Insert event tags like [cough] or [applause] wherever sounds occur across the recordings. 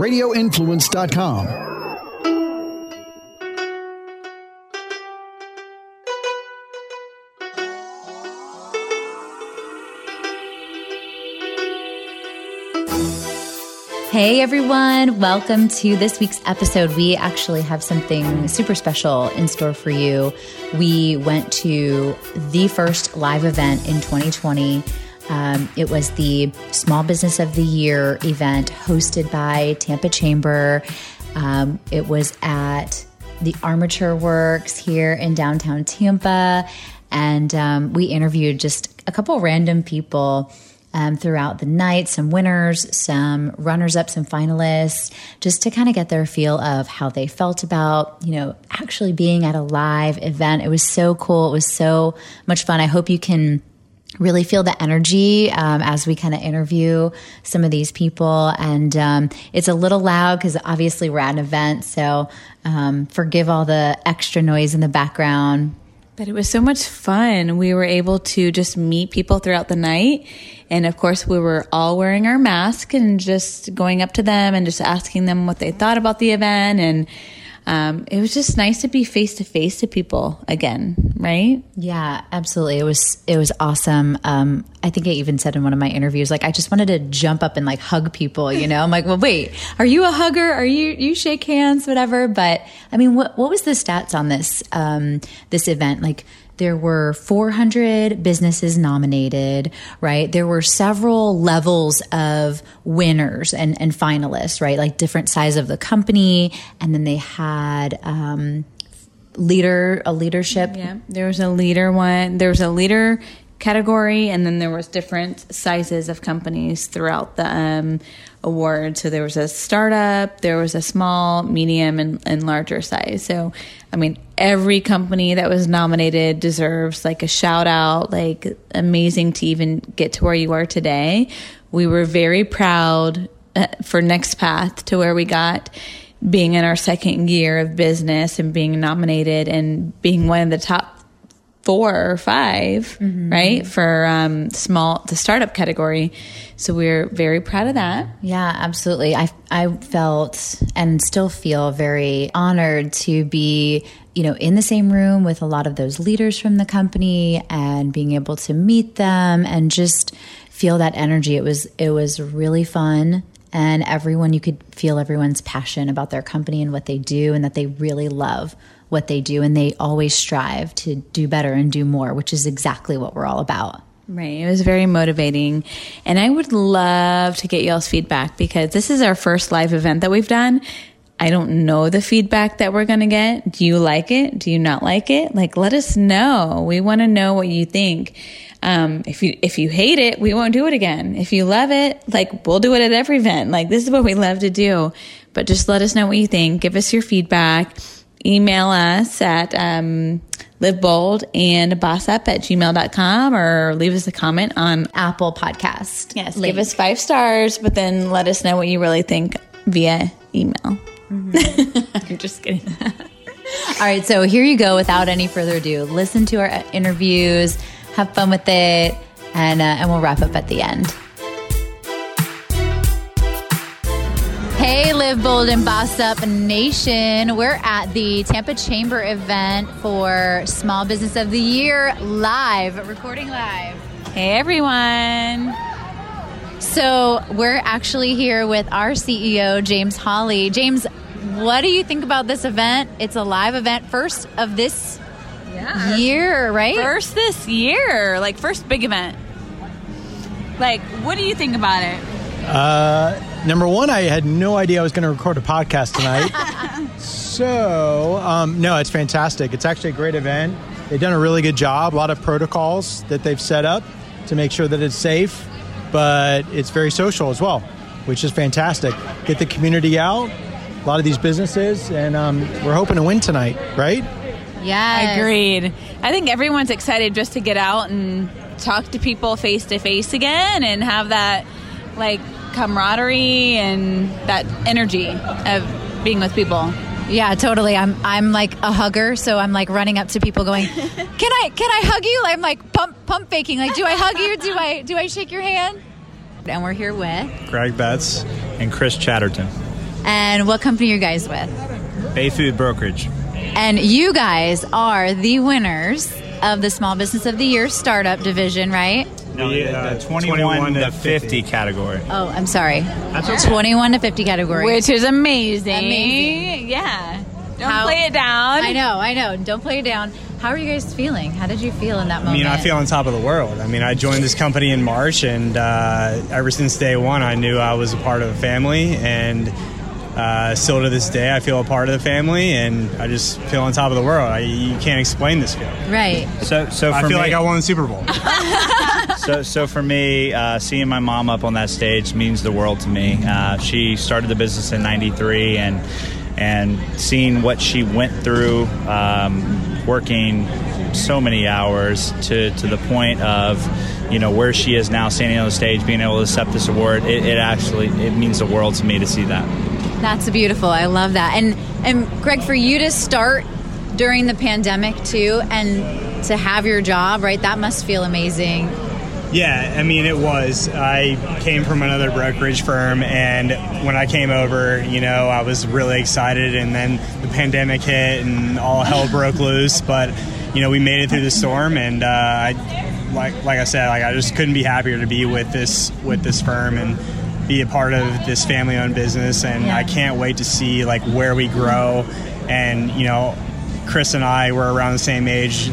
radioinfluence.com. Hey everyone, welcome to this week's episode. We actually have something super special in store for you. We went to the first live event in 2020. Um, it was the Small Business of the Year event hosted by Tampa Chamber. Um, it was at the Armature Works here in downtown Tampa. And um, we interviewed just a couple random people um, throughout the night, some winners, some runners up, some finalists, just to kind of get their feel of how they felt about, you know, actually being at a live event. It was so cool. It was so much fun. I hope you can really feel the energy um, as we kind of interview some of these people. And um, it's a little loud because obviously we're at an event. So um, forgive all the extra noise in the background. But it was so much fun. We were able to just meet people throughout the night. And of course, we were all wearing our mask and just going up to them and just asking them what they thought about the event. And um, it was just nice to be face to face to people again, right? Yeah, absolutely. It was it was awesome. Um, I think I even said in one of my interviews, like I just wanted to jump up and like hug people. You know, I'm like, well, wait, are you a hugger? Are you you shake hands, whatever? But I mean, what what was the stats on this um, this event? Like there were 400 businesses nominated, right? There were several levels of winners and, and finalists, right? Like different size of the company. And then they had, um, leader, a leadership. Yeah. There was a leader one. There was a leader category and then there was different sizes of companies throughout the um, award. So there was a startup there was a small medium and, and larger size. So i mean every company that was nominated deserves like a shout out like amazing to even get to where you are today. We were very proud uh, for NextPath to where we got being in our second year of business and being nominated and being one of the top four or 5 mm-hmm. right for um, small the startup category. So we're very proud of that. Yeah absolutely. I i felt and still feel very honored to be you know in the same room with a lot of those leaders from the company and being able to meet them and just feel that energy. It was it was really fun and everyone you could feel everyone's passion about their company and what they do and that they really love what they do and they always strive to do better and do more, which is exactly what we're all about. Right. It was very motivating. And I would love to get y'all's feedback because this is our first live event that we've done. I don't know the feedback that we're going to get. Do you like it? Do you not like it? Like, let us know. We want to know what you think. Um, if you, if you hate it, we won't do it again. If you love it, like, we'll do it at every event. Like, this is what we love to do. But just let us know what you think. Give us your feedback email us at um, live bold and bossup at gmail.com or leave us a comment on Apple Podcast. Yes, link. give us five stars, but then let us know what you really think via email. Mm-hmm. [laughs] I'm just kidding. All right, so here you go. Without any further ado, listen to our interviews, have fun with it, and uh, and we'll wrap up at the end. Hey, Live Bold and Boss Up Nation. We're at the Tampa Chamber event for Small Business of the Year live, recording live. Hey, everyone. So, we're actually here with our CEO, James Hawley. James, what do you think about this event? It's a live event, first of this yeah. year, right? First this year, like first big event. Like, what do you think about it? Uh, number one, I had no idea I was going to record a podcast tonight. [laughs] so, um, no, it's fantastic. It's actually a great event. They've done a really good job. A lot of protocols that they've set up to make sure that it's safe, but it's very social as well, which is fantastic. Get the community out, a lot of these businesses, and um, we're hoping to win tonight, right? Yeah, agreed. I think everyone's excited just to get out and talk to people face to face again and have that like camaraderie and that energy of being with people. Yeah, totally. I'm I'm like a hugger, so I'm like running up to people going, [laughs] "Can I can I hug you?" I'm like pump pump faking. Like, "Do I hug you? Do I do I shake your hand?" And we're here with Greg Betts and Chris Chatterton. And what company are you guys with? Bay Food Brokerage. And you guys are the winners of the Small Business of the Year Startup Division, right? No, The, the, uh, the 21, 21 to to 50, 50 category. Oh, I'm sorry. okay. 21 to 50 category. Which is amazing. Amazing. Yeah. Don't How- play it down. I know, I know. Don't play it down. How are you guys feeling? How did you feel in that moment? I moment? mean, I feel on top of the world. I mean, I joined this company in March, and uh, ever since day one, I knew I was a part of the family, and uh, still to this day, I feel a part of the family, and I just feel on top of the world. I, you can't explain this feeling. right. So, so for I feel me, like I won the Super Bowl. [laughs] so, so for me, uh, seeing my mom up on that stage means the world to me. Uh, she started the business in '93, and and seeing what she went through, um, working so many hours to to the point of you know where she is now, standing on the stage, being able to accept this award. It, it actually it means the world to me to see that. That's beautiful. I love that. And and Greg, for you to start during the pandemic too, and to have your job, right? That must feel amazing. Yeah, I mean, it was. I came from another brokerage firm, and when I came over, you know, I was really excited, and then the pandemic hit, and all hell broke [laughs] loose. But you know, we made it through the storm, and uh, I, like like I said, like I just couldn't be happier to be with this with this firm and be a part of this family-owned business, and. I can't wait to see like where we grow, and you know, Chris and I were around the same age.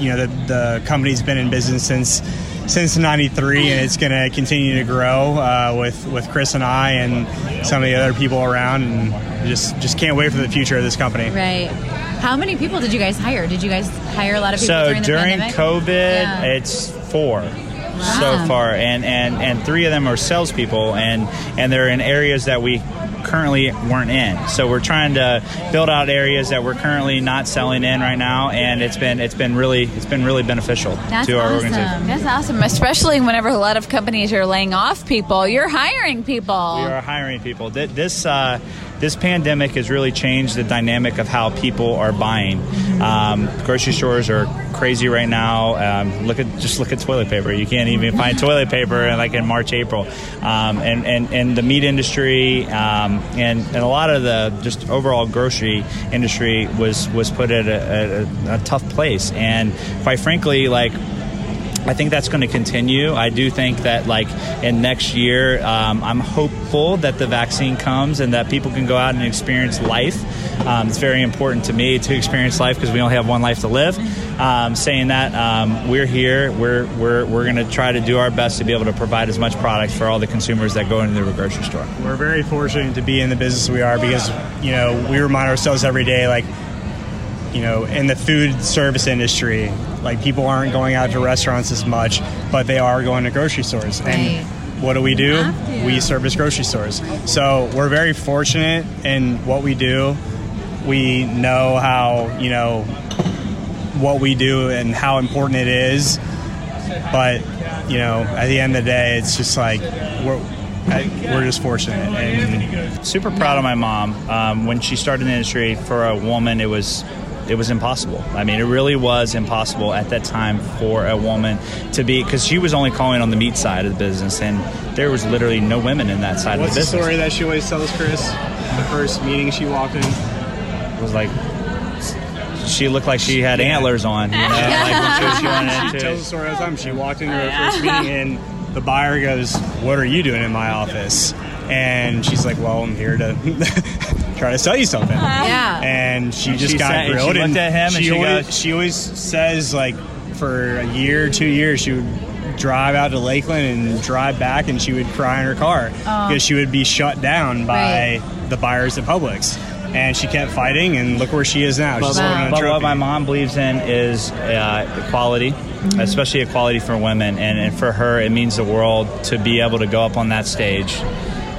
You know, the the company's been in business since since '93, and it's going to continue to grow uh, with with Chris and I and some of the other people around, and just just can't wait for the future of this company. Right. How many people did you guys hire? Did you guys hire a lot of people So during the during pandemic? COVID, Yeah. it's four so far, and, and and three of them are salespeople, and and they're in areas that we currently weren't in. So we're trying to build out areas that we're currently not selling in right now, and it's been it's been really it's been really beneficial That's to our awesome. organization. That's awesome, especially whenever a lot of companies are laying off people. You're hiring people. We are hiring people. This uh, this pandemic has really changed the dynamic of how people are buying. Um, grocery stores are crazy right now. Um, look at just look at toilet paper. You can't even find [laughs] toilet paper in, like in March, April, um, and, and and the meat industry um, and and a lot of the just overall grocery industry was was put at a, a, a tough place. And quite frankly, like I think that's going to continue. I do think that, like, in next year, um, I'm hopeful that the vaccine comes and that people can go out and experience life. Um, it's very important to me to experience life because we only have one life to live. Um, saying that, um, we're here. We're we're we're going to try to do our best to be able to provide as much product for all the consumers that go into the grocery store. We're very fortunate to be in the business we are because you know we remind ourselves every day like you know in the food service industry like people aren't going out to restaurants as much but they are going to grocery stores. Right. and what do we do? We service grocery stores. So we're very fortunate in what we do. We know how you know what we do and how important it is. But you know at the end of the day it's just like we're I- we're just fortunate and super proud of my mom. Um, when she started in the industry, for a woman, it was it was impossible. I mean, it really was impossible at that time for a woman to be because she was only calling on the meat side of the business, and there was literally no women in that side What's of the business the business. story that she always tells Chris? The first meeting she walked in. It was like she looked like she had antlers on. You know, like when she was going She tells the story all the time. She walked into her oh, first meeting and the buyer goes, "What are you doing in my office?" And she's like, "Well, I'm here to [laughs] try to sell you something." Yeah. And she just she got sat- and grilled. she looked at him and she she always, goes- she always says like for a year, two years, she would drive out to Lakeland and drive back, and she would cry in her car because she would be shut down by the buyers at Publix. And she kept fighting, and look where she is now. She's holding a But what my mom believes in is uh, equality, especially equality for women. And, and for her, it means the world to be able to go up on that stage,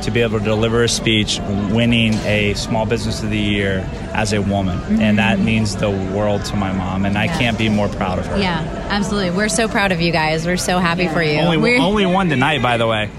to be able to deliver a speech, winning a Small Business of the Year as a woman. And mm-hmm. that means the world to my mom. And I can't be more proud of her. Yeah, absolutely. We're so proud of you guys. We're so happy for you. Only, We're- only one tonight, by the way,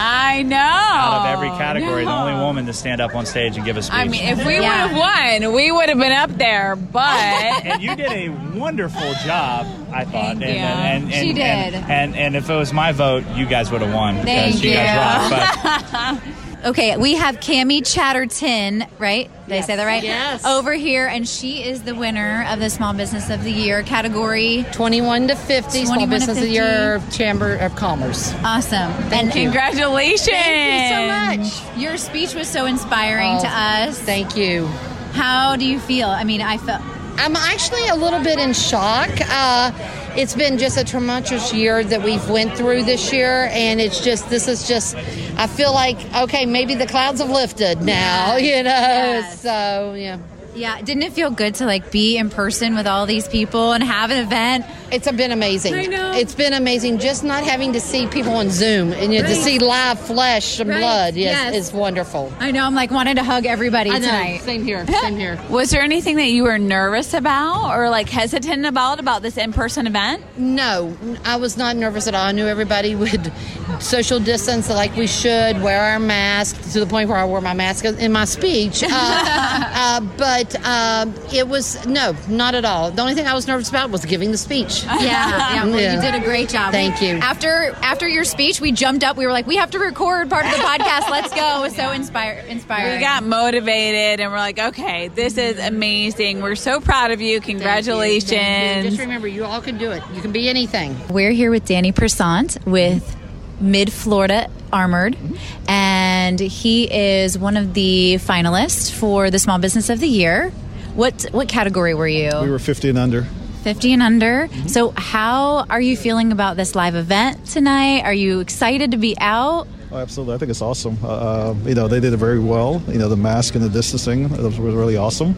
I know. out of every category, the only woman to stand up on stage and give a speech. I mean, if we Yeah. would have won, we would have been up there. But [laughs] and you did a wonderful job, I thought. Thank and, you. And, and, She did. And, and if it was my vote, you guys would have won. Thank because you. you. [laughs] guys rock. But Okay, we have Cami Chatterton, right? Did I say that right? Yes. Over here, and she is the winner of the Small Business of the Year category. 21 to 50, 21 Small to Business of 50. the Year, Chamber of Commerce. Awesome. And congratulations. Thank you so much. Your speech was so inspiring Oh, to us. Thank you. How do you feel? I mean, I felt. I'm actually a little bit in shock. Uh, it's been just a tremendous year that we've went through this year, and it's just this is just. I feel like okay, maybe the clouds have lifted now. [laughs] You know, Yes. so yeah, Yeah, didn't it feel good to like be in person with all these people and have an event? It's been amazing. I know. It's been amazing just not having to see people on Zoom and you know, to see live flesh and Right. blood. Yes, Yes. is wonderful. I know. I'm like wanting to hug everybody I know. tonight. Same here. [laughs] Same here. Was there anything that you were nervous about or like hesitant about about this in person event? No, I was not nervous at all. I knew everybody would [laughs] social distance like we should, wear our mask to the point where I wore my mask in my speech. Uh, [laughs] uh, but um, it was, no, not at all. The only thing I was nervous about was giving the speech. [laughs] Yeah, yeah. Well, Yeah. you did a great job. Thank you. After after your speech, we jumped up. We were like, we have to record part of the podcast. Let's go. It was so inspire, inspiring. We got motivated and we're like, okay, this is amazing. We're so proud of you. Congratulations. Thank you. Just remember, you all can do it. You can be anything. We're here with Danny Persant with Mid Florida Armored, mm-hmm. and he is one of the finalists for the Small Business of the Year. What what category were you? We were 50 and under. 50 and under. So, how are you feeling about this live event tonight? Are you excited to be out? Oh, absolutely. I think it's awesome. Uh, uh, you know, they did it very well. You know, the mask and the distancing was was really awesome.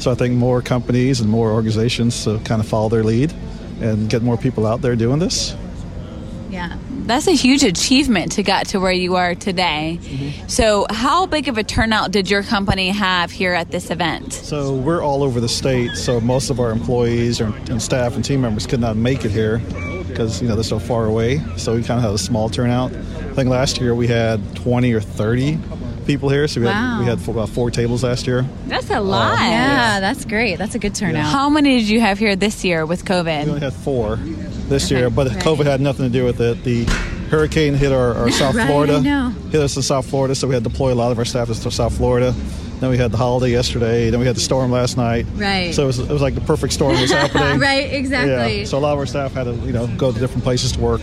So I think more companies and more organizations to kind of follow their lead and get more people out there doing this. Yeah. That's a huge achievement to get to where you are today. Mm-hmm. So, how big of a turnout did your company have here at this event? So we're all over the state. So most of our employees and staff and team members could not make it here because you know they're so far away. So we kind of had a small turnout. I think last year we had 20 or 30 people here. So we Wow. had we had four, about four tables last year. That's a um, lot. Yeah, that's great. That's a good turnout. How many did you have here this year with COVID? We only had four this year, but Right. COVID had nothing to do with it. The hurricane hit our, our [laughs] South Right, Florida, hit us in South Florida, so we had to deploy a lot of our staff to South Florida. Then we had the holiday yesterday. Then we had the storm last night. Right. So it was, it was like the perfect storm was [laughs] happening. Right, exactly. Yeah. So a lot of our staff had to you know go to different places to work.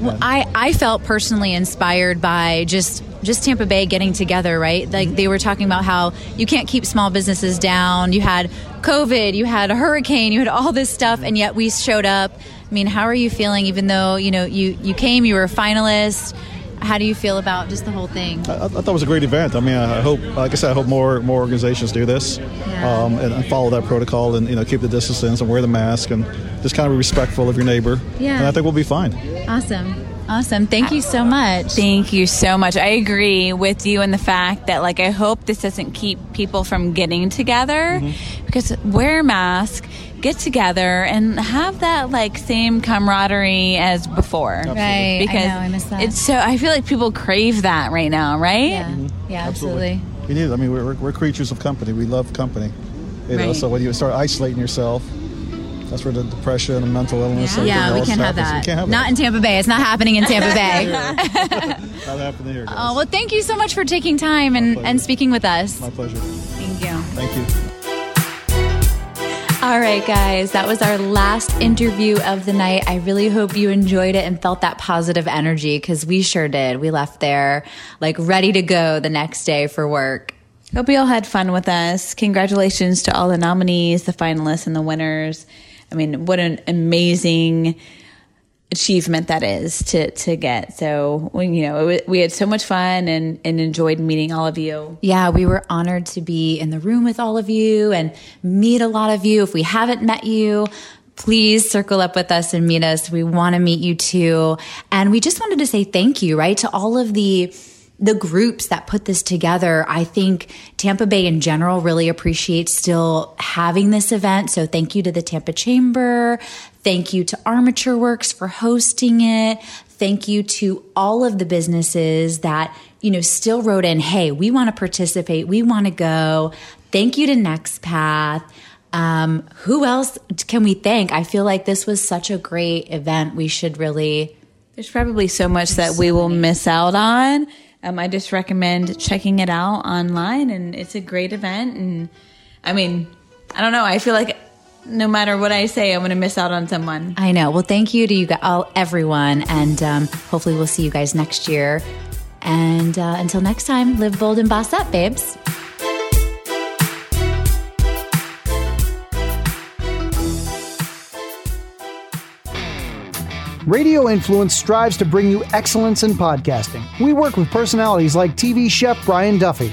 Well, I, I felt personally inspired by just just Tampa Bay getting together, right? Like they were talking about how you can't keep small businesses down. You had COVID, you had a hurricane, you had all this stuff, and yet we showed up. I mean, how are you feeling? Even though you know you you came, you were a finalist. How do you feel about just the whole thing? I, I thought it was a great event. I mean, I hope, like I said, I hope more more organizations do this Yeah. um, and, and follow that protocol and you know keep the distance and wear the mask and just kind of be respectful of your neighbor. Yeah. And I think we'll be fine. Awesome, awesome. Thank you so much. Thank you so much. I agree with you in the fact that, like, I hope this doesn't keep people from getting together because wear a mask, get together, and have that, like, same camaraderie as before. Right, I Because know, I miss that. it's so, I feel like people crave that right now, right? Yeah, mm-hmm. yeah, absolutely. We need it. I mean, we're, we're, we're creatures of company. We love company. You know, Right. so when you start isolating yourself, that's where the depression and mental illness. and Yeah, we can't have that. Can't have Not that. in Tampa Bay. It's not happening in Tampa Bay. [laughs] [laughs] Not happening here. Guys. Oh, well, thank you so much for taking time and, pleasure. and speaking with us. My pleasure. Thank you. Thank you. All right, guys, that was our last interview of the night. I really hope you enjoyed it and felt that positive energy because we sure did. We left there like ready to go the next day for work. Hope you all had fun with us. Congratulations to all the nominees, the finalists, and the winners. I mean, what an amazing achievement that is to to get. So, we- you know, we had so much fun and and enjoyed meeting all of you. Yeah, we were honored to be in the room with all of you and meet a lot of you. If we haven't met you, please circle up with us and meet us. We want to meet you too. And we just wanted to say thank you, right, to all of the the groups that put this together. I think Tampa Bay in general really appreciates still having this event. So thank you to the Tampa Chamber. Thank you to Armature Works for hosting it. Thank you to all of the businesses that, you know, still wrote in, hey, we want to participate. We want to go. Thank you to NextPath. Um, who else can we thank? I feel like this was such a great event. We should really There's probably so much that we will miss out on. Um, I just recommend checking it out online, and it's a great event. And I mean, I don't know. I feel like no matter what I say, I'm going to miss out on someone. I know. Well, thank you to you all, everyone, and um, hopefully we'll see you guys next year. And uh, until next time, live bold and boss up, babes. Radio Influence strives to bring you excellence in podcasting. We work with personalities like TV chef Brian Duffy,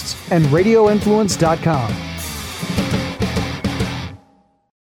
Podcasts, and RadioInfluence.com.